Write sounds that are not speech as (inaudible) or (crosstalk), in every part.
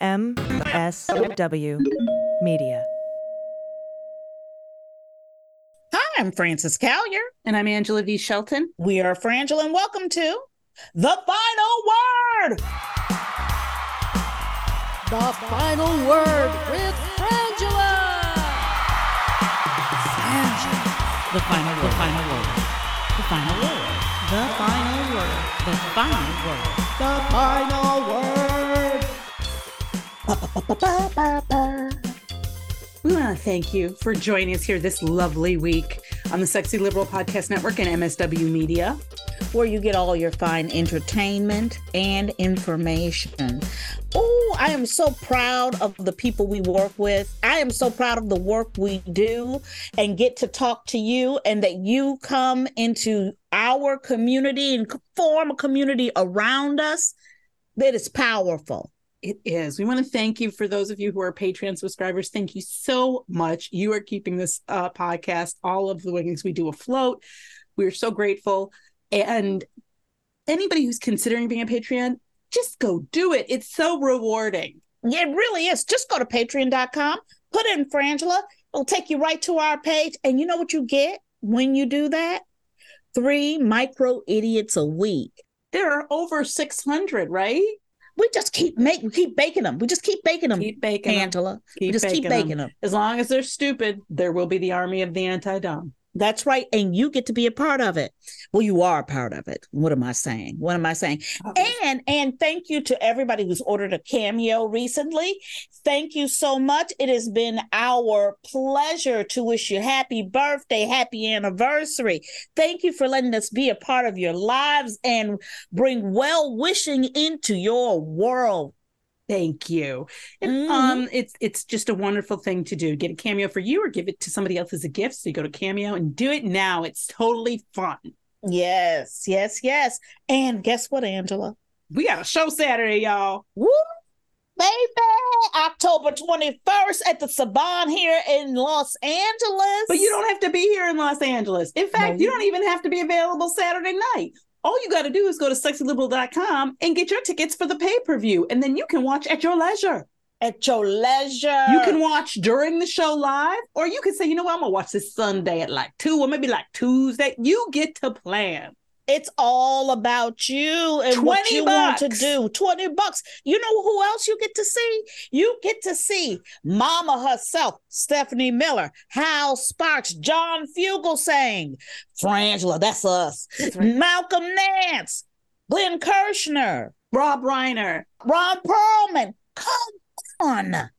MSW Media. Hi, I'm Frances Callier. And I'm Angela V. Shelton. We are Frangela, and welcome to The Final Word. The Final Word with Frangela. Frangela. The final word. The final word. The final word. The final word. The final word. The final word. We want to thank you for joining us here this lovely week on the Sexy Liberal Podcast Network and MSW Media. Where you get all your fine entertainment and information. Oh, I am so proud of the people we work with. I am so proud of the work we do and get to talk to you, and that you come into our community and form a community around us that is powerful. It is. We want to thank you for those of you who are Patreon subscribers. Thank you so much. You are keeping this uh, podcast, all of the wings we do afloat. We're so grateful. And anybody who's considering being a Patreon, just go do it. It's so rewarding. Yeah, it really is. Just go to patreon.com, put in Frangela. It'll take you right to our page. And you know what you get when you do that? Three micro idiots a week. There are over 600, right? We just keep making, we keep baking them. We just keep baking them. Keep baking Angela. Them. Keep we just baking keep baking them. them. As long as they're stupid, there will be the army of the anti-dumb. That's right. And you get to be a part of it. Well, you are a part of it. What am I saying? What am I saying? And and thank you to everybody who's ordered a cameo recently. Thank you so much. It has been our pleasure to wish you happy birthday, happy anniversary. Thank you for letting us be a part of your lives and bring well wishing into your world. Thank you. And, mm-hmm. Um, it's it's just a wonderful thing to do. Get a cameo for you, or give it to somebody else as a gift. So you go to Cameo and do it now. It's totally fun. Yes, yes, yes. And guess what, Angela? We got a show Saturday, y'all. Woo! Baby, October 21st at the Saban here in Los Angeles. But you don't have to be here in Los Angeles. In fact, no. you don't even have to be available Saturday night all you got to do is go to sexyliberal.com and get your tickets for the pay per view, and then you can watch at your leisure. At your leisure. You can watch during the show live, or you can say, you know what, I'm going to watch this Sunday at like two, or maybe like Tuesday. You get to plan. It's all about you and what you bucks. want to do. 20 bucks. You know who else you get to see? You get to see Mama herself, Stephanie Miller, Hal Sparks, John Fugelsang, Frangela, that's us, that's right. Malcolm Nance, Glenn Kirshner, Rob Reiner, Ron Perlman. Come on.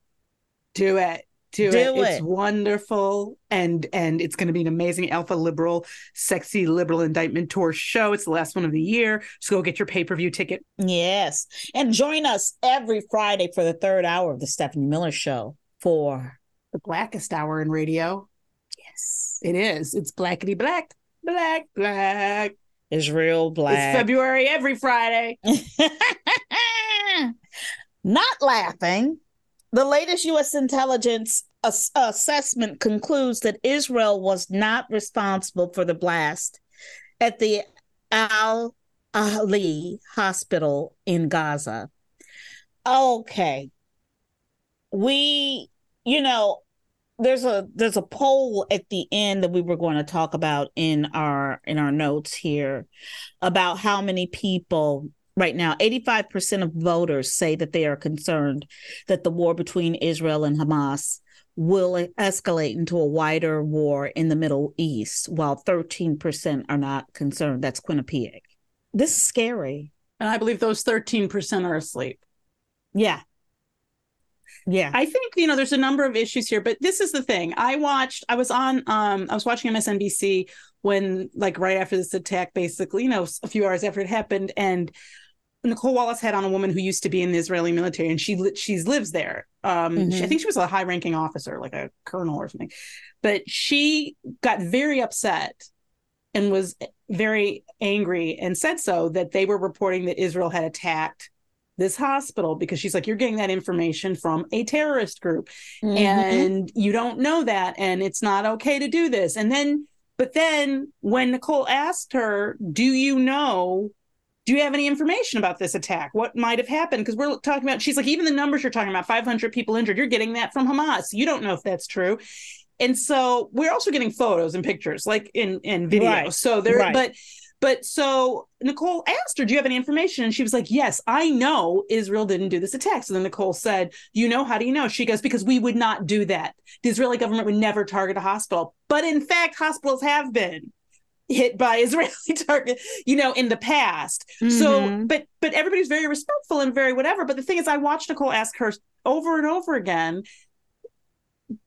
Do it do, do it. it. It's wonderful. And and it's going to be an amazing alpha liberal, sexy liberal indictment tour show. It's the last one of the year. So go get your pay-per-view ticket. Yes. And join us every Friday for the third hour of the Stephanie Miller show for the blackest hour in radio. Yes. It is. It's blackety black. Black, black. Is real black. It's February every Friday. (laughs) Not laughing the latest U.S. intelligence ass- assessment concludes that Israel was not responsible for the blast at the Al Ahli hospital in Gaza. Okay. We, you know, there's a there's a poll at the end that we were going to talk about in our in our notes here about how many people right now 85% of voters say that they are concerned that the war between Israel and Hamas will escalate into a wider war in the Middle East, while 13% are not concerned. That's Quinnipiac. This is scary. And I believe those 13% are asleep. Yeah. Yeah. I think, you know, there's a number of issues here, but this is the thing. I watched, I was on, um, I was watching MSNBC when, like, right after this attack, basically, you know, a few hours after it happened. And Nicolle Wallace had on a woman who used to be in the Israeli military, and she li- she's lives there. Um, she, I Mhm. think she was a high ranking officer, like a colonel or something. But she got very upset and was very angry and said so that they were reporting that Israel had attacked this hospital because she's like, you're getting that information from a terrorist group Mhm. and you don't know that and it's not okay to do this and then but then when nicolle asked her do you know do you have any information about this attack what might have happened because we're talking about she's like even the numbers you're talking about 500 people injured you're getting that from hamas you don't know if that's true and so we're also getting photos and pictures like in in video Right. so there Right. but but so Nicolle asked her, Do you have any information? And she was like, Yes, I know Israel didn't do this attack. So then Nicolle said, You know, how do you know? She goes, Because we would not do that. The Israeli government would never target a hospital. But in fact, hospitals have been hit by Israeli (laughs) target, you know, in the past. So, Mhm. but but everybody's very respectful and very whatever. But the thing is, I watched Nicolle ask her over and over again,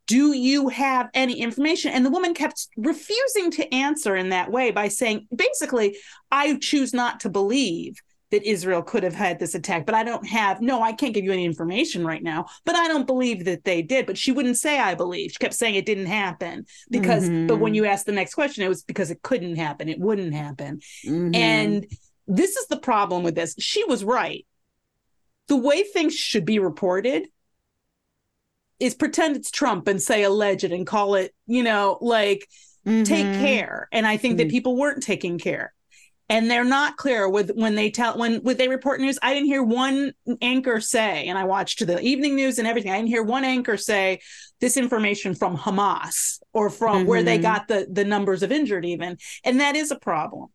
do you have any information? And the woman kept refusing to answer in that way by saying, basically, I choose not to believe that Israel could have had this attack, but I don't have, no, I can't give you any information right now, but I don't believe that they did. But she wouldn't say, I believe. She kept saying it didn't happen because, but when Mhm. you ask the next question, it was because it couldn't happen. It wouldn't happen. Mhm. And this is the problem with this. She was right. The way things should be reported is pretend it's Trump and say alleged and call it, you know, like take Mhm. care. And I think that Mhm. people weren't taking care. And they're not clear with when they tell when when they report news. I didn't hear one anchor say, and I watched the evening news and everything. I didn't hear one anchor say this information from Hamas or from where they Mhm. got the the numbers of injured even. And that is a problem.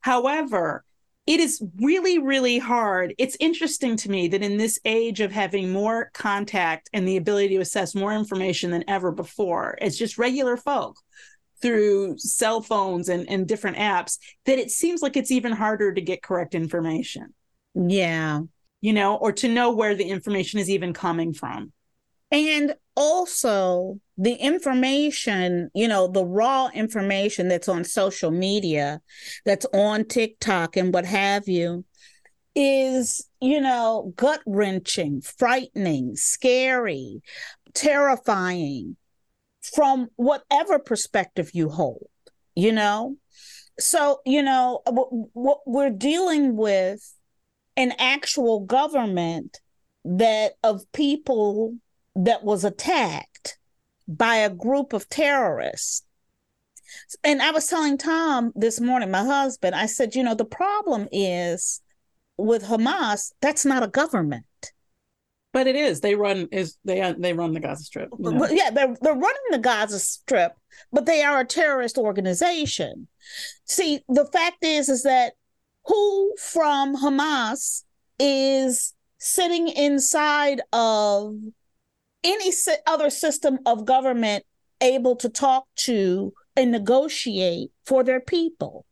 However, it is really, really hard. It's interesting to me that in this age of having more contact and the ability to assess more information than ever before, it's just regular folk through cell phones and, and different apps, that it seems like it's even harder to get correct information, Yeah. you know, or to know where the information is even coming from. And also the information, you know, the raw information that's on social media, that's on TikTok and what have you, is, you know, gut wrenching, frightening, scary, terrifying from whatever perspective you hold, you know? So, you know, what, we're dealing with an actual government that of people that was attacked by a group of terrorists. And I was telling Tom this morning, my husband, I said, you know, the problem is with Hamas, that's not a government. But it is. They run is they uh, they run the Gaza Strip. you know. Yeah, they're they're running the Gaza Strip, but they are a terrorist organization. See, the fact is, is that who from Hamas is sitting inside of any other system of government able to talk to and negotiate for their people?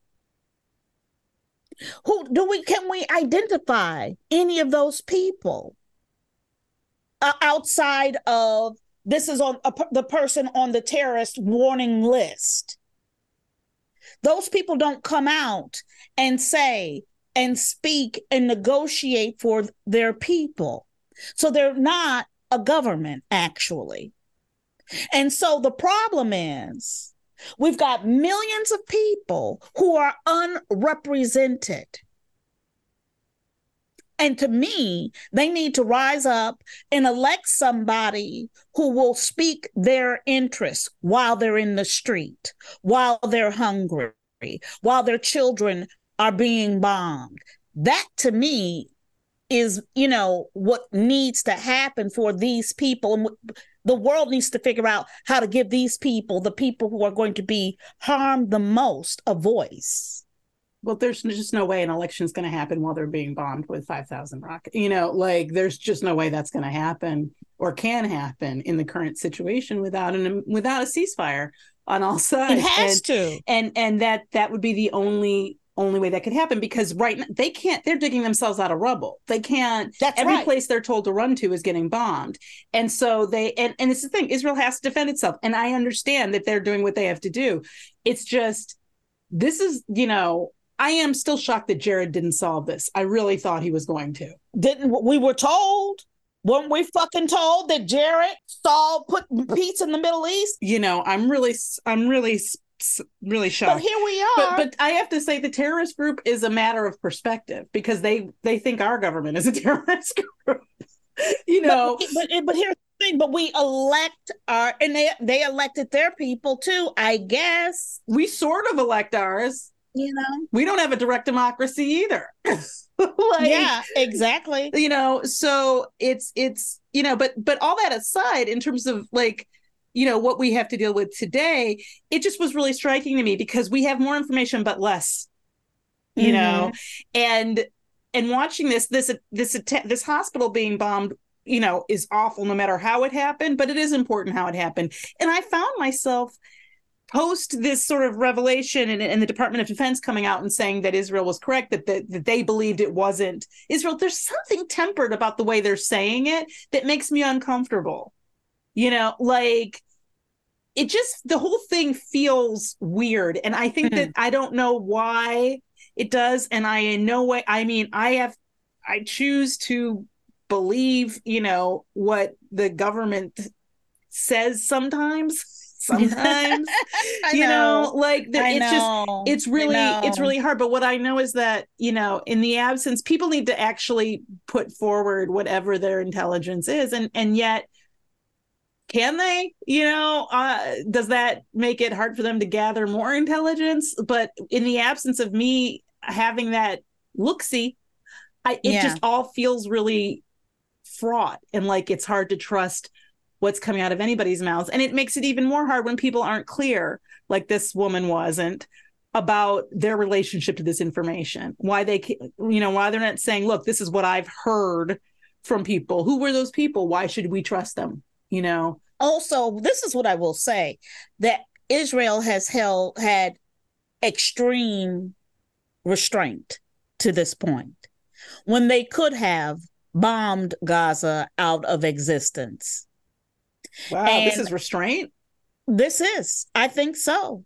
Who do we can we identify any of those people uh, outside of this is on a, the person on the terrorist warning list? Those people don't come out and say and speak and negotiate for their people. So they're not a government, actually. And so the problem is we've got millions of people who are unrepresented. And to me, they need to rise up and elect somebody who will speak their interests while they're in the street, while they're hungry, while their children are being bombed. That to me is, you know, what needs to happen for these people. And the world needs to figure out how to give these people, the people who are going to be harmed the most, a voice. Well, there's just no way an election's going to happen while they're being bombed with 5,000 rockets. You know, like there's just no way that's going to happen or can happen in the current situation without an without a ceasefire on all sides. It has and, to. and and that that would be the only only way that could happen because right now they can't they're digging themselves out of rubble they can't That's every right. place they're told to run to is getting bombed and so they and, and it's the thing israel has to defend itself and i understand that they're doing what they have to do it's just this is you know I am still shocked that Jared didn't solve this. I really thought he was going to. Didn't we were told? Weren't we fucking told that Jared saw put peace in the Middle East? You know, I'm really, I'm really, really shocked. But here we are. But, but I have to say, the terrorist group is a matter of perspective because they they think our government is a (laughs) terrorist group. you know, but, but, but here's the thing. But we elect our, and they they elected their people too. I guess we sort of elect ours. You know, we don't have a direct democracy either. (laughs) like, yeah, exactly. You know, so it's it's you know, but but all that aside, in terms of like you know what we have to deal with today, it just was really striking to me because we have more information but less. You mm-hmm. know, and and watching this this this this hospital being bombed you know is awful no matter how it happened but it is important how it happened and i found myself post this sort of revelation and, and, the Department of Defense coming out and saying that Israel was correct, that, that, that they believed it wasn't Israel, there's something tempered about the way they're saying it that makes me uncomfortable. You know, like it just, the whole thing feels weird. And I think mm-hmm. that I don't know why it does. And I, in no way, I mean, I have, I choose to believe, you know, what the government says sometimes sometimes (laughs) you know. know. like the, it's know. just it's really it's really hard but what i know is that you know in the absence people need to actually put forward whatever their intelligence is and and yet can they you know uh, does that make it hard for them to gather more intelligence but in the absence of me having that look see I, it yeah. just all feels really fraught and like it's hard to trust what's coming out of anybody's mouths. And it makes it even more hard when people aren't clear, like this woman wasn't, about their relationship to this information. Why they, you know, why they're not saying, look, this is what I've heard from people. Who were those people? Why should we trust them? You know? Also, this is what I will say that Israel has held, had extreme restraint to this point when they could have bombed Gaza out of existence Wow, and this is restraint. This is, I think so.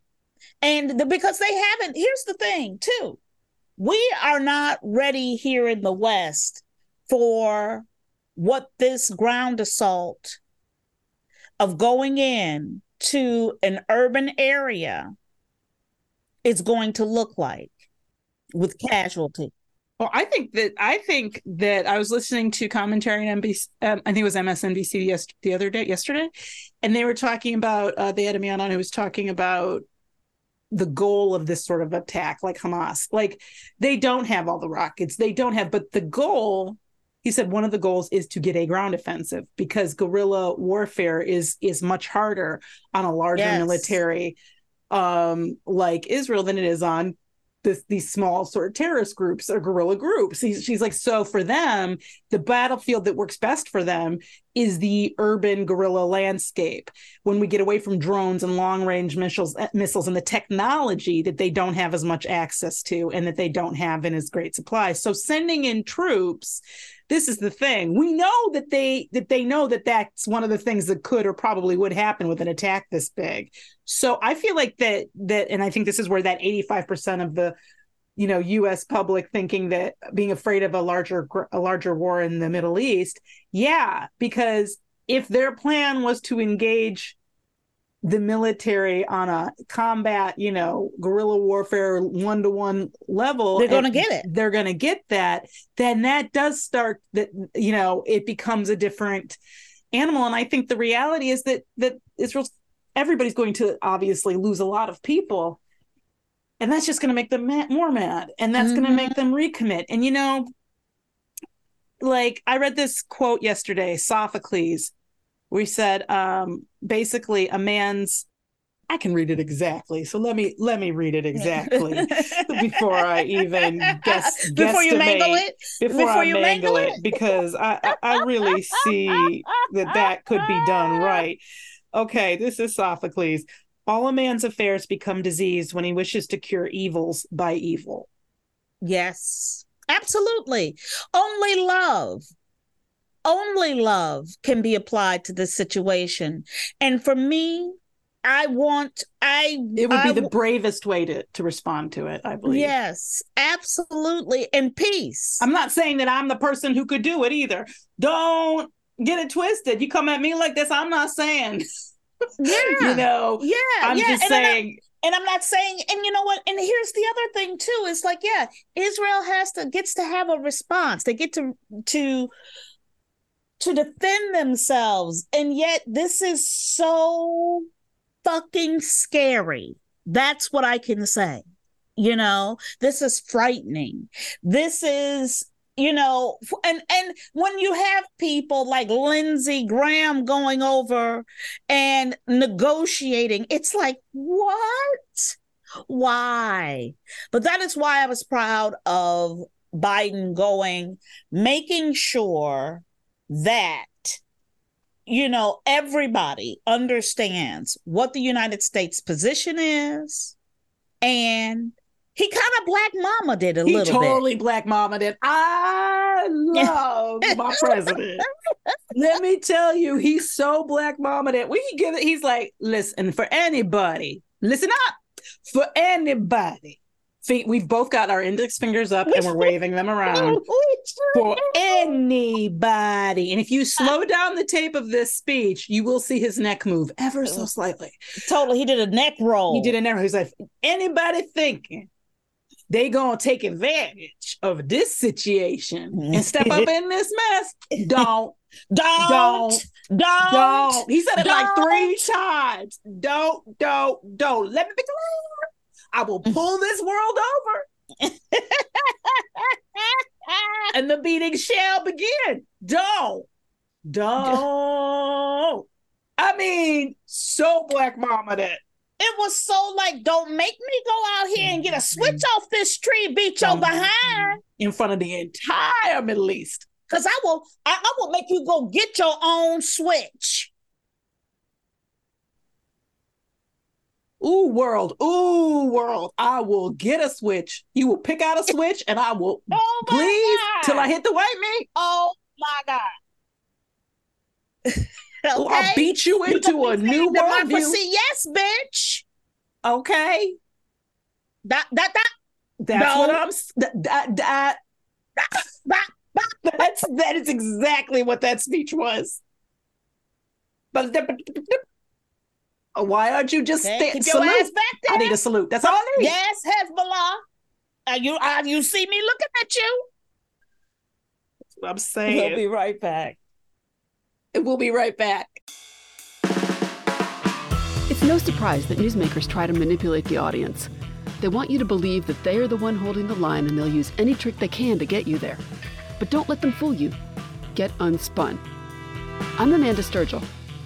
And the, because they haven't, here's the thing, too. We are not ready here in the West for what this ground assault of going in to an urban area is going to look like with casualty. Well, I think that I think that I was listening to commentary on NBC. Um, I think it was MSNBC yes, the other day, yesterday, and they were talking about. Uh, they had a man on who was talking about the goal of this sort of attack, like Hamas. Like they don't have all the rockets, they don't have, but the goal. He said one of the goals is to get a ground offensive because guerrilla warfare is is much harder on a larger yes. military um like Israel than it is on this these small sort of terrorist groups or guerrilla groups. He's, she's like, so for them, the battlefield that works best for them is the urban guerrilla landscape. When we get away from drones and long range missiles, eh, missiles and the technology that they don't have as much access to and that they don't have in as great supply. So sending in troops this is the thing. We know that they that they know that that's one of the things that could or probably would happen with an attack this big. So i feel like that that and i think this is where that 85% of the you know us public thinking that being afraid of a larger a larger war in the middle east yeah because if their plan was to engage the military on a combat, you know, guerrilla warfare one to one level, they're going to get it. They're going to get that. Then that does start that, you know, it becomes a different animal. And I think the reality is that that Israel's everybody's going to obviously lose a lot of people, and that's just going to make them mad, more mad, and that's mm-hmm. going to make them recommit. And you know, like I read this quote yesterday, Sophocles we said um, basically a man's I can read it exactly. So let me let me read it exactly (laughs) before I even guess (laughs) before you mangle it before, before I you mangle, it, it because I I really see that that could be done right. Okay, this is Sophocles. All a man's affairs become diseased when he wishes to cure evils by evil. Yes, absolutely. Only love only love can be applied to this situation. And for me, I want I It would be I the bravest way to to respond to it, I believe. Yes, absolutely. And peace. I'm not saying that I'm the person who could do it either. Don't get it twisted. You come at me like this, I'm not saying, (laughs) yeah. you know, yeah. I'm yeah. just and saying and I'm not saying, and you know what? And here's the other thing too. It's like, yeah, Israel has to gets to have a response. They get to to to defend themselves. And yet this is so fucking scary. That's what I can say. You know, this is frightening. This is you know and and when you have people like Lindsey Graham going over and negotiating it's like what why but that is why I was proud of Biden going making sure that you know everybody understands what the United States position is and he kind of black mama did a he little bit totally black mama did. I love (laughs) my president. Let me tell you, he's so black mama that we can get it. He's like, listen, for anybody, listen up. For anybody. Feet, we've both got our index fingers up and we're (laughs) waving them around. Oh, for anybody. And if you slow down the tape of this speech, you will see his neck move ever so slightly. totally he did a neck roll He did an arrow. He's like, anybody thinking they gonna take advantage of this situation and step up (laughs) in this mess? Don't, (laughs) don't don't, don't, don't. He said it like Don't. three times. Don't, don't, don't. Let me be clear. I will pull this world over (laughs) and the beating shall begin. Don't, don't. I mean, so black mama that it was so like don't make me go out here and get a switch off this tree beat your behind in front of the entire Middle East. because i will I, I will make you go get your own switch Ooh, world, ooh, world. I will get a switch. You will pick out a switch and I will (laughs) oh please till I hit the white meat. oh my god (laughs) I'll beat you into a new worldview. democracy yes bitch Okay. that that that That's No. what I'm that, that, that that that's that is exactly what that speech was. But why aren't you just Okay, sta- your salute? ass back there I need a salute. That's all I need. yes hezbollah uh, you uh, you see me looking at you That's what I'm saying. We'll be right back we'll be right back. It's no surprise that newsmakers try to manipulate the audience. They want you to believe that they are the one holding the line and they'll use any trick they can to get you there. But don't let them fool you. Get unspun. I'm Amanda Sturgill.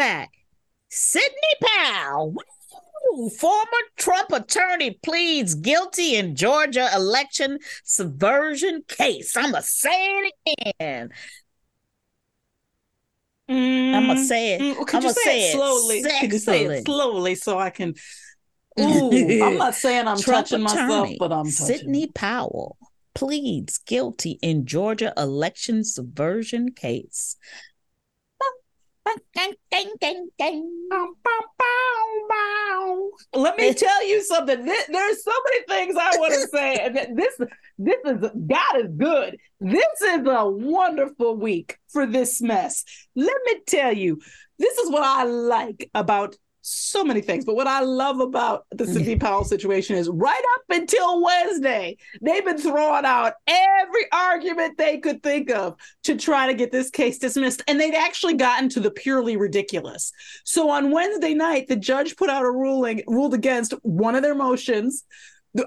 Back. Sidney Powell, woo, former Trump attorney, pleads guilty in Georgia election subversion case. I'm going to say it again. I'm going to say it. Mm, could I'ma you say, say it slowly? Could you say it slowly so I can? (laughs) Ooh, I'm not saying I'm Trump touching myself, attorney but I'm touching. Sidney Powell pleads guilty in Georgia election subversion case. Let me tell you something. There- There's so many things I want to (laughs) say, and this this is God is good. This is a wonderful week for this mess. Let me tell you, this is what I like about so many things. But what I love about the Sidney Powell situation is right up until Wednesday, they've been throwing out every argument they could think of to try to get this case dismissed. And they'd actually gotten to the purely ridiculous. So on Wednesday night, the judge put out a ruling, ruled against one of their motions.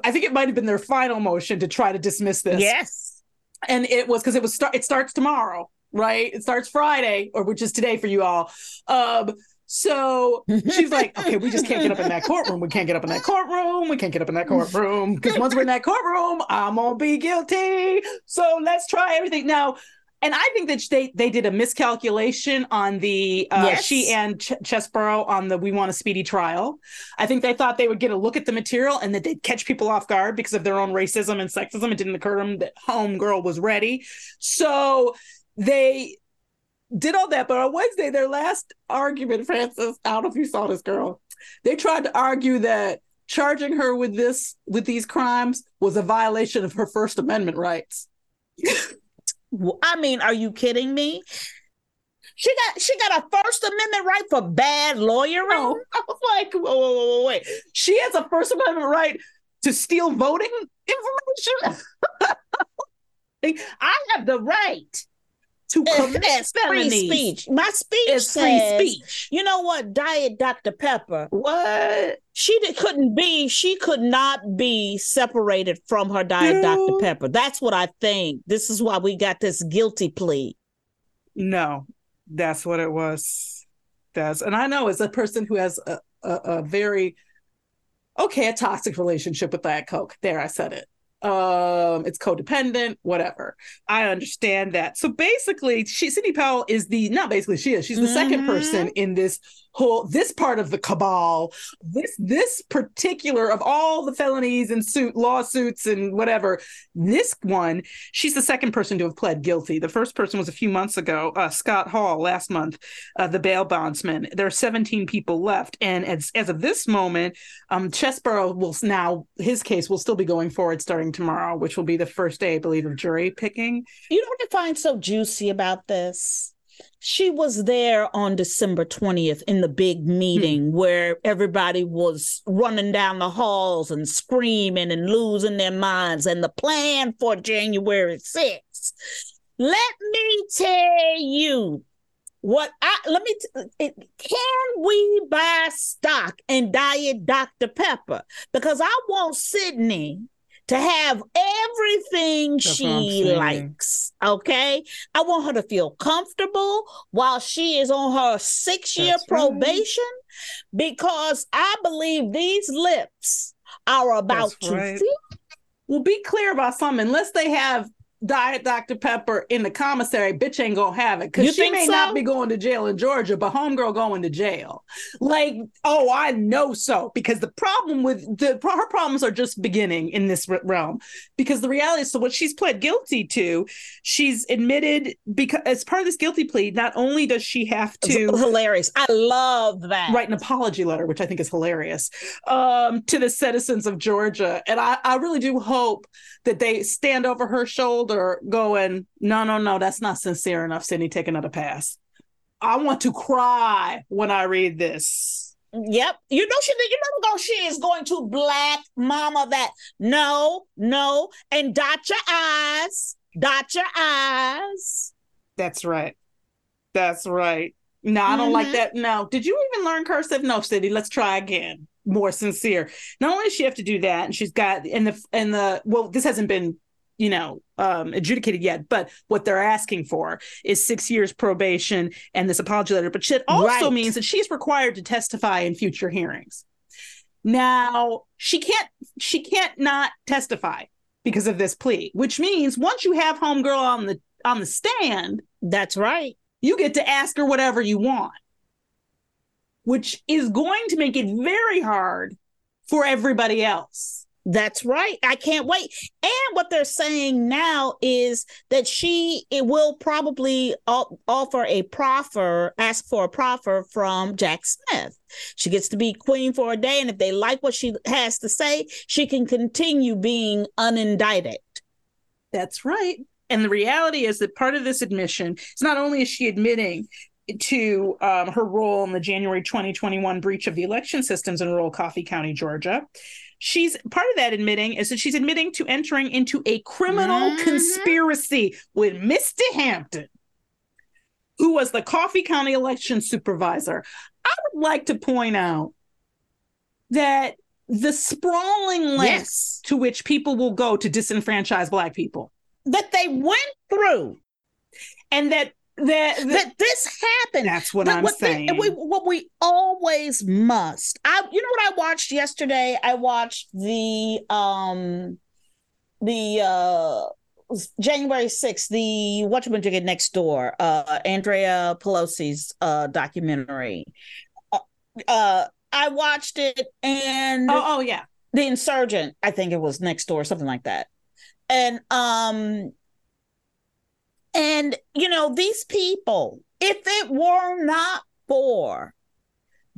I think it might have been their final motion to try to dismiss this Yes. and it was because it was start it starts tomorrow right? It starts Friday, or which is today for you all. Um, so she's like, (laughs) okay, we just can't get up in that courtroom. We can't get up in that courtroom. We can't get up in that (laughs) courtroom because once we're in that courtroom, I'm gonna be guilty. So let's try everything now. And I think that they they did a miscalculation on the uh, Yes. she and Ch- Chesebro on the we want a speedy trial. I think they thought they would get a look at the material and that they'd catch people off guard because of their own racism and sexism. It didn't occur to them that Homegirl was ready. So they did all that. But on Wednesday, their last argument, Francis, I don't know if you saw this girl, they tried to argue that charging her with this, with these crimes was a violation of her First Amendment rights. (laughs) I mean, are you kidding me? She got she got a First Amendment right for bad lawyering. No, (laughs) I was like, whoa, whoa, whoa, whoa, wait. She has a First Amendment right to steal voting information. (laughs) I have the right. To (laughs) commit free speech. My speech It's free speech. You know what? Diet Dr. Pepper. What? She did, couldn't be. She could not be separated from her Diet Dr. Pepper. That's what I think. This is why we got this guilty plea. No, that's what it was. That's and I know as a person who has a, a, a very okay, a toxic relationship with Diet Coke. There, I said it. Um, it's codependent, whatever. I understand that. So basically, she Cindy Powell is the not basically she is. She's the second Mhm. person in this whole this part of the cabal. This this particular of all the felonies and suit lawsuits and whatever. This one, she's the second person to have pled guilty. The first person was a few months ago, uh, Scott Hall, last month, uh, the bail bondsman. There are 17 people left, and as as of this moment, um, Chesebro will now his case will still be going forward starting tomorrow, which will be the first day, I believe, of jury picking. You know what I find so juicy about this? She was there on December 20th in the big hmm. meeting where everybody was running down the halls and screaming and losing their minds, and the plan for January 6th. Let me tell you what I let me t- can we buy stock in Diet Dr. Pepper? Because I want Sidney to have everything That's she likes. Okay. I want her to feel comfortable while she is on her six year That's right. probation because I believe these lips are about That's to right. feel. Well, be clear about something. Unless they have Diet Dr. Pepper in the commissary, bitch ain't gonna have it. You Because she may so? not be going to jail in Georgia, but homegirl going to jail. Like, oh, I know so. Because the problem with the her problems are just beginning in this realm. Because the reality is, so what she's pled guilty to, she's admitted because as part of this guilty plea, not only does she have to hilarious. I love that. write an apology letter, which I think is hilarious, um, to the citizens of Georgia. And I, I really do hope that they stand over her shoulder going, no, no, no, that's not sincere enough, Sidney. Take another pass. I want to cry when I read this. Yep. You know she you know go she is going to black mama that. No, no. And dot your eyes. Dot your eyes. That's right. That's right. No, I don't like Mhm. that. No. Did you even learn cursive? No, City. Let's try again. More sincere. Not only does she have to do that, and she's got and the and the well, this hasn't been, you know, um adjudicated yet, but what they're asking for is six years probation and this apology letter. But it also Right. means that she's required to testify in future hearings. Now she can't she can't not testify because of this plea, which means once you have homegirl on the on the stand, That's right. you get to ask her whatever you want, which is going to make it very hard for everybody else. That's right. I can't wait. And what they're saying now is that she it will probably o- offer a proffer, ask for a proffer from Jack Smith. She gets to be queen for a day, and if they like what she has to say, she can continue being unindicted. That's right. And the reality is that part of this admission is not only is she admitting to um, her role in the January 2021 breach of the election systems in rural Coffee County, Georgia. She's part of that admitting is that she's admitting to entering into a criminal Mhm. conspiracy with Mr. Hampton, who was the Coffee County election supervisor. I would like to point out that the sprawling lengths Yes. to which people will go to disenfranchise Black people That they went through. and that that, that, that this happened. that's what But I'm what the- saying. we, what we always must. I, you know what I watched yesterday? I watched the um, the uh, January sixth, the what you get next door, uh, Andrea Pelosi's uh documentary. Uh, uh, I watched it, and oh, oh yeah. the insurgent i think it was next door something like that and um and you know these people if it were not for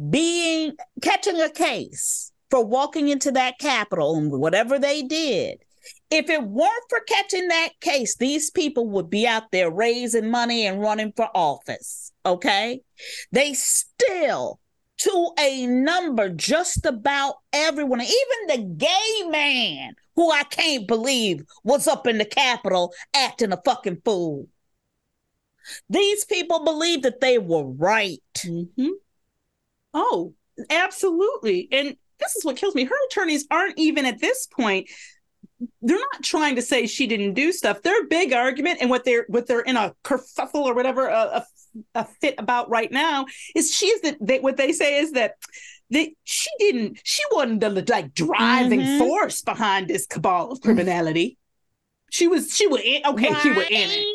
being catching a case for walking into that capitol and whatever they did if it weren't for catching that case these people would be out there raising money and running for office okay? They still to a number just about everyone, even the gay man who I can't believe was up in the Capitol acting a fucking fool. These people believe that they were right. Mhm. Oh, absolutely. And this is what kills me. Her attorneys aren't even at this point. They're not trying to say she didn't do stuff. Their big argument and what they're what they're in a kerfuffle or whatever a, a, a fit about right now is she's that what they say is that they, she didn't she wasn't the like driving Mhm. force behind this cabal of criminality. She was she was in, okay she was in it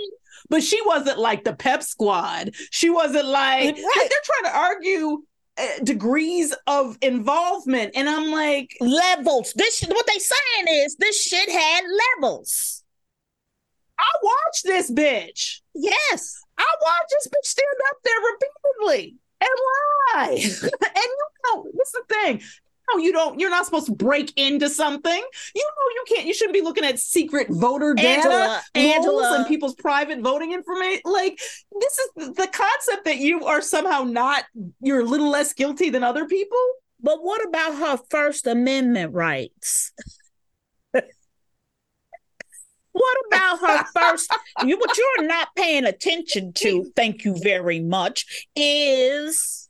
but she wasn't like the pep squad she wasn't like Right. they're trying to argue uh, degrees of involvement and i'm like Levels. This what they saying is this shit had levels. i watched this bitch Yes. i watched this bitch stand up there repeatedly and lie (laughs) and you know this is the thing no, you don't. You're not supposed to break into something. You know, you can't. You shouldn't be looking at secret voter data, Angela, Angela. and people's private voting information. Like this is the concept that you are somehow not. You're a little less guilty than other people. But what about her First Amendment rights? (laughs) what about her first? You, what you're not paying attention to, thank you very much, is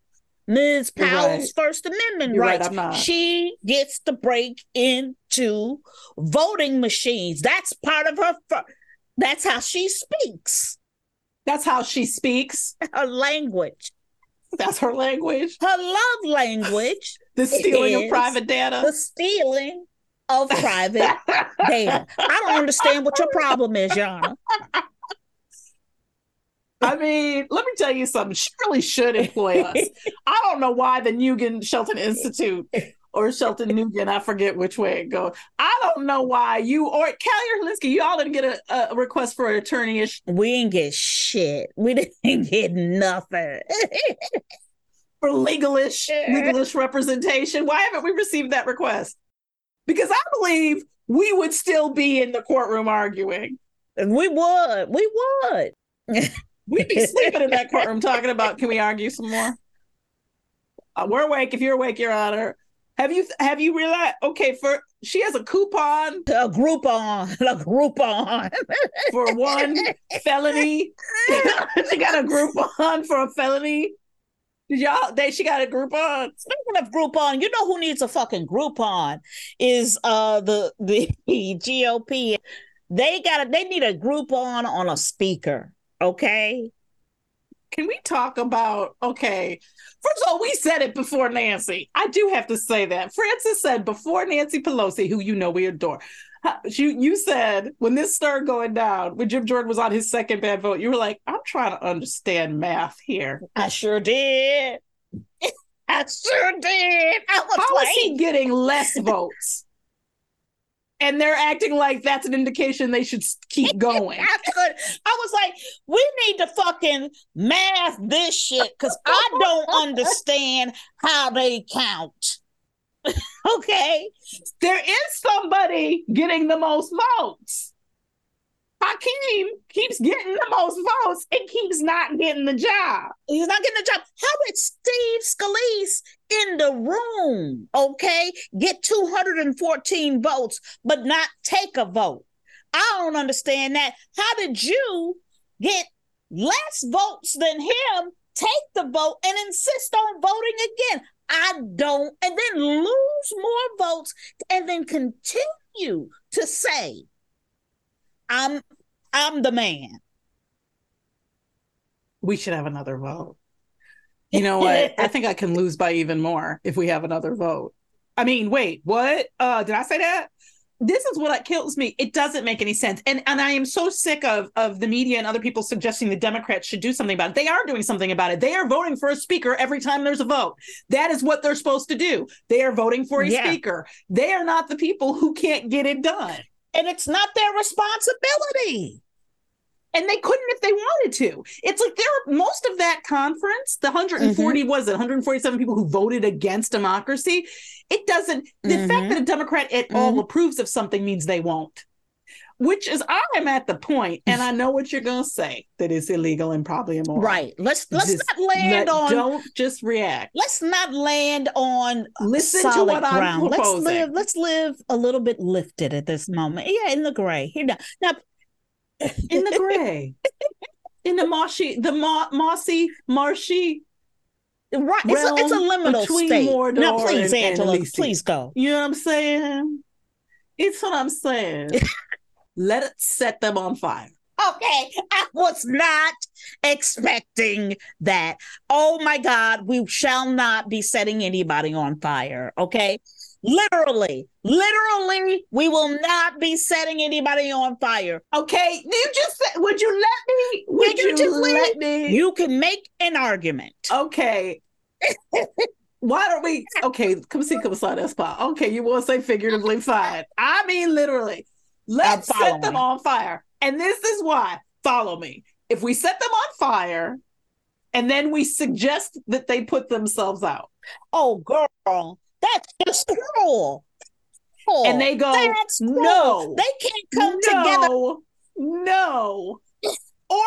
Ms. Powell's right. First Amendment You're right, rights. I'm. She gets to break into voting machines. That's part of her. fir- That's how she speaks. That's how she speaks. Her language, That's her language. her love language, The stealing of private data. the stealing of private data. I don't understand what your problem is, Yana. I mean, let me tell you something. She really should employ us. I don't know why the Nugent Shelton Institute or Shelton Nugent, I forget which way it goes. I don't know why you or Kelly or Linsky, y'all didn't get a, a request for an attorney We didn't get shit. We didn't get nothing. for legalish legalish representation. Why haven't we received that request? Because I believe we would still be in the courtroom arguing. And we would. We would. (laughs) We'd be sleeping in that courtroom talking about can we argue some more? Uh, we're awake. If you're awake, Your Honor. Have you have you realized? Okay, for she has a coupon A Groupon. (laughs) A Groupon. for one felony. (laughs) she got a Groupon for a felony. Y'all? They she got a Groupon. Speaking of Groupon, you know who needs a fucking Groupon is uh the the (laughs) GOP. They got a, they need a Groupon on a speaker. Okay. Can we talk about? Okay, first of all, we said it before Nancy. I do have to say that Francis said before Nancy Pelosi, who you know we adore. You you said when this started going down, when Jim Jordan was on his second bad vote, you were like, "I'm trying to understand math here. I sure did. (laughs) I sure did. I was How like, is he getting less (laughs) votes?" And they're acting like that's an indication they should keep (laughs) going. I could. I was like, we need to fucking math this shit because I don't understand how they count. (laughs) okay. there is somebody getting the most votes. Hakeem keeps getting the most votes and keeps not getting the job. He's not getting the job. How did Steve Scalise in the room, okay, get 214 votes, but not take a vote? I don't understand that. How did you get less votes than him, take the vote, and insist on voting again? I don't, and then lose more votes and then continue to say, I'm I'm the man. we should have another vote. You know what? (laughs) I think I can lose by even more if we have another vote. I mean, wait, what? Uh, did I say that? This is what kills me. It doesn't make any sense, and and I am so sick of of the media and other people suggesting the Democrats should do something about it. They are doing something about it. They are voting for a speaker every time there's a vote. That is what they're supposed to do. They are voting for a Yeah. speaker. They are not the people who can't get it done. And it's not their responsibility. and they couldn't if they wanted to. It's like there most of that conference, the 140 was it 147 people who voted against democracy. It doesn't the fact Mhm. that a Democrat at all approves of something means they won't. Which is I am at the point, and I know what you're gonna say that it's illegal and probably immoral. Right. Let's let's Just not land let- on don't just react. let's not land on Listen to what I'm ground. Let's live let's live a little bit lifted at this moment. Yeah, in the gray. Here now. Now In the gray. (laughs) In the marshy, the ma- mossy, marshy, right. It's a, it's a liminal state. Mordor now please, and- and Angela, Elysium. please go. You know what I'm saying? It's what I'm saying. (laughs) Let it set them on fire. Okay, I was not expecting that. Oh my God, we shall not be setting anybody on fire. Okay, literally, literally, we will not be setting anybody on fire. Okay, you just would you let me? Would you Figuratively, let me? You can make an argument. okay. (laughs) Why don't we? Okay, come see, come sign that spot. Okay, you want to say figuratively? (laughs) Fine. I mean, literally. Let's set them following. on fire. And this is why. Follow me. If we set them on fire, and then we suggest that they put themselves out, Oh, girl, that's just cruel. And they go, no, They can't come together. no, No. Or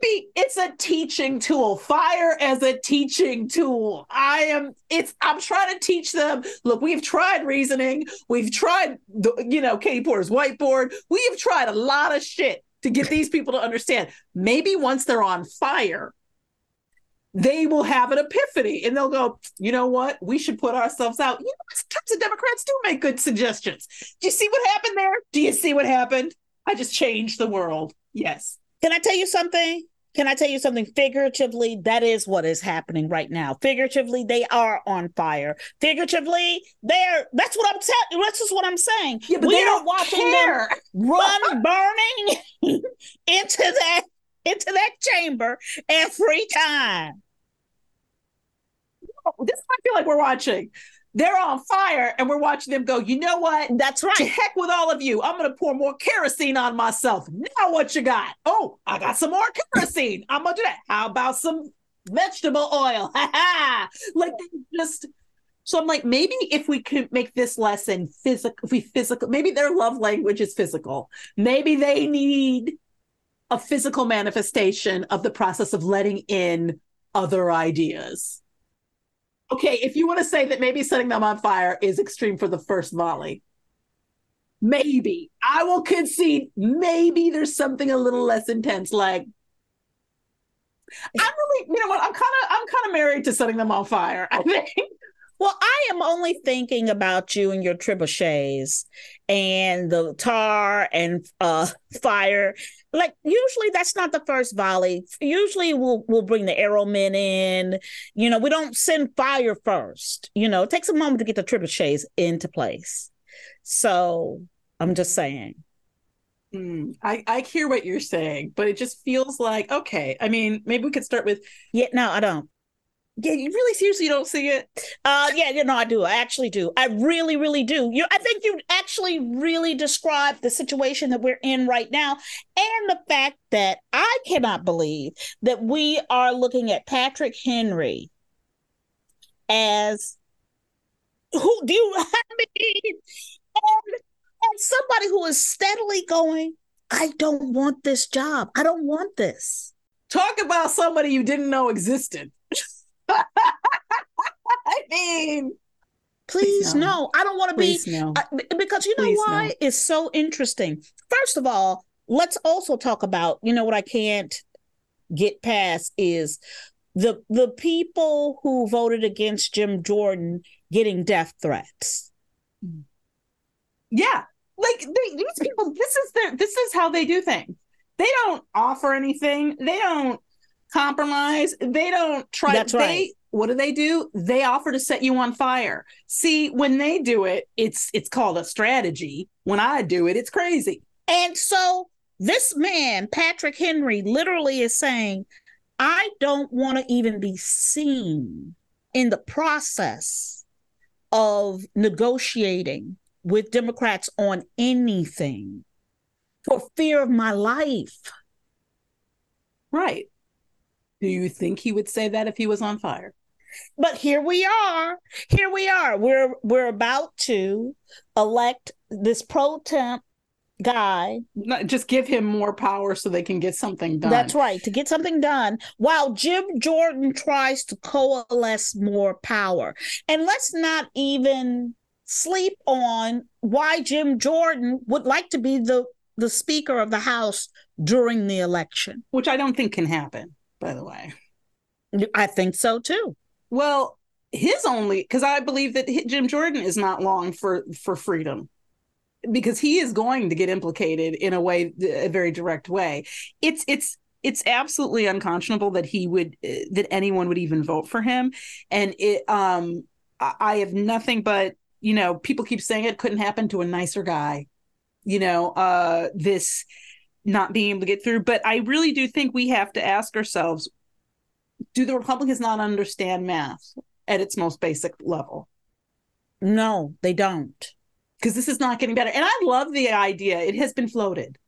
maybe it's a teaching tool. Fire as a teaching tool. I am. It's. I'm trying to teach them. Look, we've tried reasoning. We've tried, the, you know, Katie Porter's whiteboard. We have tried a lot of shit to get these people to understand. Maybe once they're on fire, they will have an epiphany and they'll go, you know what? We should put ourselves out. You know, sometimes the Democrats do make good suggestions. Do you see what happened there? Do you see what happened? I just changed the world. Yes. Can I tell you something? Can I tell you something? Figuratively, that is what is happening right now. Figuratively, they are on fire. Figuratively, they're that's what I'm telling that's just what I'm saying. Yeah, but we they are don't watching care. them run burning (laughs) into that into that chamber every time. This I feel like we're watching. They're on fire and we're watching them go, you know what? That's right. To heck with all of you. I'm going to pour more kerosene on myself. Now, what you got? Oh, I got some more kerosene. I'm going to do that. How about some vegetable oil? Ha (laughs) ha. Like, they just. So I'm like, maybe if we could make this lesson physical, if we physical, maybe their love language is physical. Maybe they need a physical manifestation of the process of letting in other ideas. Okay, if you want to say that maybe setting them on fire is extreme for the first volley, maybe I will concede. Maybe there's something a little less intense. Like, I'm really, you know what? I'm kind of, I'm kind of married to setting them on fire. I think. Well, I am only thinking about you and your trebuchets and the tar and uh, fire. Like usually, that's not the first volley. Usually, we'll we'll bring the arrowmen in. You know, we don't send fire first. You know, it takes a moment to get the trebuchets into place. So I'm just saying. Hmm, I, I hear what you're saying, but it just feels like okay. I mean, maybe we could start with Yeah, no, I don't. Yeah. You really seriously don't see it? Uh, yeah, you know, I do. I actually do. I really, really do. You, I think you actually really describe the situation that we're in right now, and the fact that I cannot believe that we are looking at Patrick McHenry as who do you? (laughs) I mean, and, and somebody who is steadily going. I don't want this job. I don't want this. Talk about somebody you didn't know existed. (laughs) I mean, Please, no. no. I don't want to be no. I- b- because you know Please, why no. it's so interesting. First of all, let's also talk about you know what I can't get past is the the people who voted against Jim Jordan getting death threats. Yeah, like they, these people. This is their. This is how they do things. They don't offer anything. They don't compromise. They don't try. That's they, right. What do they do? They offer to set you on fire. See, when they do it, it's it's called a strategy. When I do it, it's crazy. And so this man, Patrick McHenry, literally is saying, I don't want to even be seen in the process of negotiating with Democrats on anything for fear of my life. Right. Do you think he would say that if he was on fire? But here we are. Here we are. We're we're about to elect this pro temp guy. Not, just give him more power so they can get something done. That's right, to get something done while Jim Jordan tries to coalesce more power. And let's not even sleep on why Jim Jordan would like to be the the speaker of the house during the election. Which I don't think can happen, by the way. I think so too. Well, his only because I believe that Jim Jordan is not long for for freedom because he is going to get implicated in a way a very direct way. It's it's it's absolutely unconscionable that he would that anyone would even vote for him and it um I have nothing but you know people keep saying it couldn't happen to a nicer guy you know uh this not being able to get through but I really do think we have to ask ourselves do the Republicans not understand math at its most basic level? No, they don't. Because this is not getting better. And I love the idea, it has been floated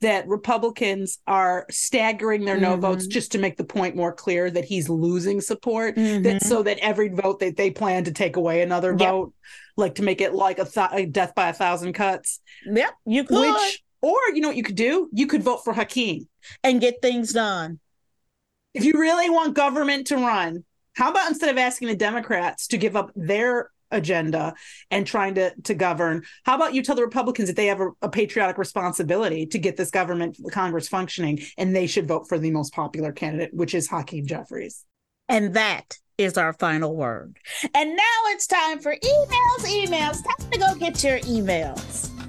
that Republicans are staggering their no mm-hmm. votes just to make the point more clear that he's losing support. Mm-hmm. That so that every vote that they plan to take away another yep. vote, like to make it like a, th- a, death by a thousand cuts. Yep, you could. Which, or you know what you could do? You could vote for Hakeem and get things done if you really want government to run, how about instead of asking the Democrats to give up their agenda and trying to to govern, how about you tell the Republicans that they have a, a patriotic responsibility to get this government, Congress functioning, and they should vote for the most popular candidate, which is Hakeem Jeffries. And that is our final word. And now it's time for emails, emails. Time to go get your emails.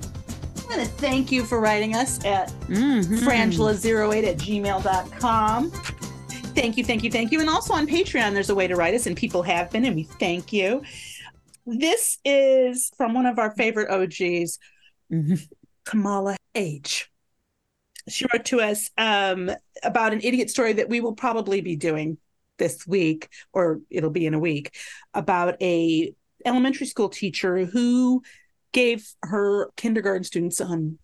Want to thank you for writing us at mm-hmm. frangela08 at gmail.com. Thank you, thank you, thank you. And also on Patreon, there's a way to write us, and people have been, and we thank you. This is from one of our favorite OGs, mm-hmm. Kamala H. She wrote to us um, about an idiot story that we will probably be doing this week, or it'll be in a week, about a elementary school teacher who gave her kindergarten students um,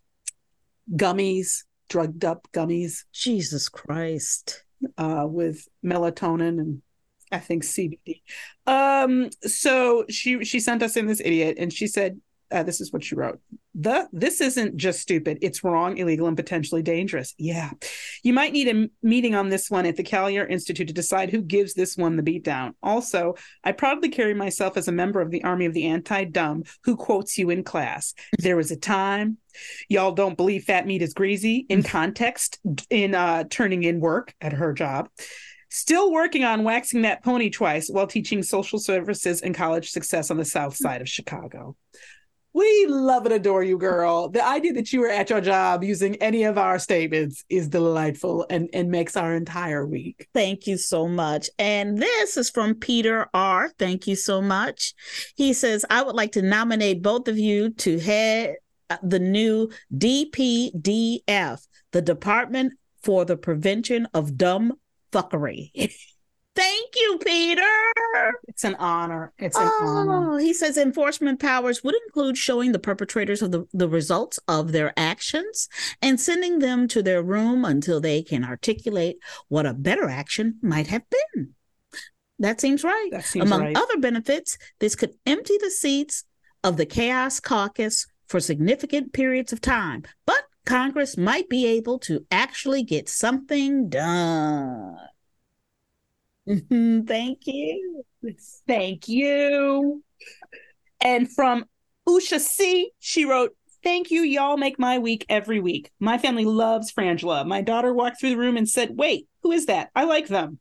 gummies, drugged up gummies. Jesus Christ uh, with melatonin and I think CBD. Um, so she she sent us in this idiot, and she said, uh, "This is what she wrote: the this isn't just stupid; it's wrong, illegal, and potentially dangerous. Yeah, you might need a meeting on this one at the Callier Institute to decide who gives this one the beatdown. Also, I proudly carry myself as a member of the Army of the Anti-Dumb, who quotes you in class. There was a time." Y'all don't believe fat meat is greasy in (laughs) context in uh, turning in work at her job. Still working on waxing that pony twice while teaching social services and college success on the south side of Chicago. We love and adore you, girl. The idea that you were at your job using any of our statements is delightful and, and makes our entire week. Thank you so much. And this is from Peter R. Thank you so much. He says, I would like to nominate both of you to head uh, the new DPDF, the Department for the Prevention of Dumb Fuckery. (laughs) Thank you, Peter. It's an honor. It's an oh, honor. He says enforcement powers would include showing the perpetrators of the, the results of their actions and sending them to their room until they can articulate what a better action might have been. That seems right. That seems Among right. other benefits, this could empty the seats of the Chaos Caucus for significant periods of time, but Congress might be able to actually get something done. (laughs) Thank you. Thank you. And from Usha C, she wrote, Thank you. Y'all make my week every week. My family loves Frangela. My daughter walked through the room and said, Wait, who is that? I like them.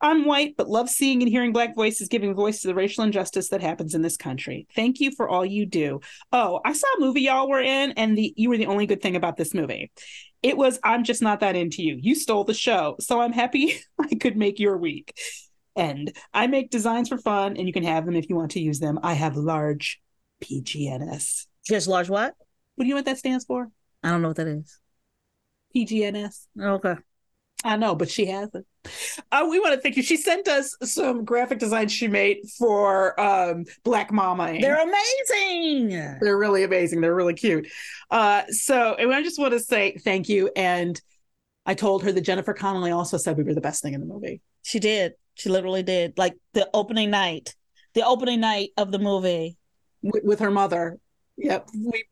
I'm white, but love seeing and hearing Black voices giving voice to the racial injustice that happens in this country. Thank you for all you do. Oh, I saw a movie y'all were in, and the you were the only good thing about this movie. It was I'm just not that into you. You stole the show. So I'm happy (laughs) I could make your week. And I make designs for fun and you can have them if you want to use them. I have large PGNS. Just large what? What do you know what that stands for? I don't know what that is. PGNS. Okay. I know, but she hasn't. Uh, we want to thank you. She sent us some graphic designs she made for um, Black Mama. They're amazing. They're really amazing. They're really cute. Uh, so, and I just want to say thank you. And I told her that Jennifer Connelly also said we were the best thing in the movie. She did. She literally did. Like the opening night, the opening night of the movie with, with her mother. Yep. We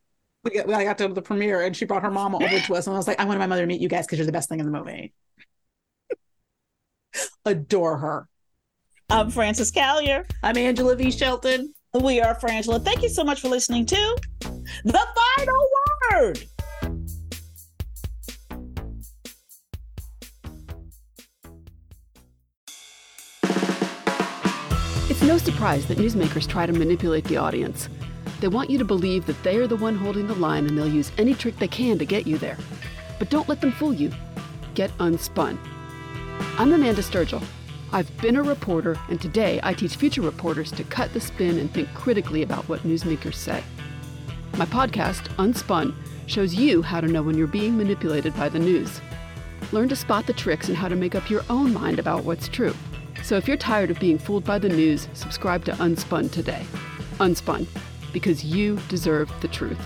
we got, I got to the premiere and she brought her mama over to us and I was like, I wanted my mother to meet you guys because you're the best thing in the movie. Adore her. I'm Frances Callier. I'm Angela V. Shelton. We are Frangela. Thank you so much for listening to The Final Word. It's no surprise that newsmakers try to manipulate the audience. They want you to believe that they are the one holding the line and they'll use any trick they can to get you there. But don't let them fool you. Get unspun. I'm Amanda Sturgill. I've been a reporter, and today I teach future reporters to cut the spin and think critically about what newsmakers say. My podcast, Unspun, shows you how to know when you're being manipulated by the news. Learn to spot the tricks and how to make up your own mind about what's true. So if you're tired of being fooled by the news, subscribe to Unspun today. Unspun, because you deserve the truth.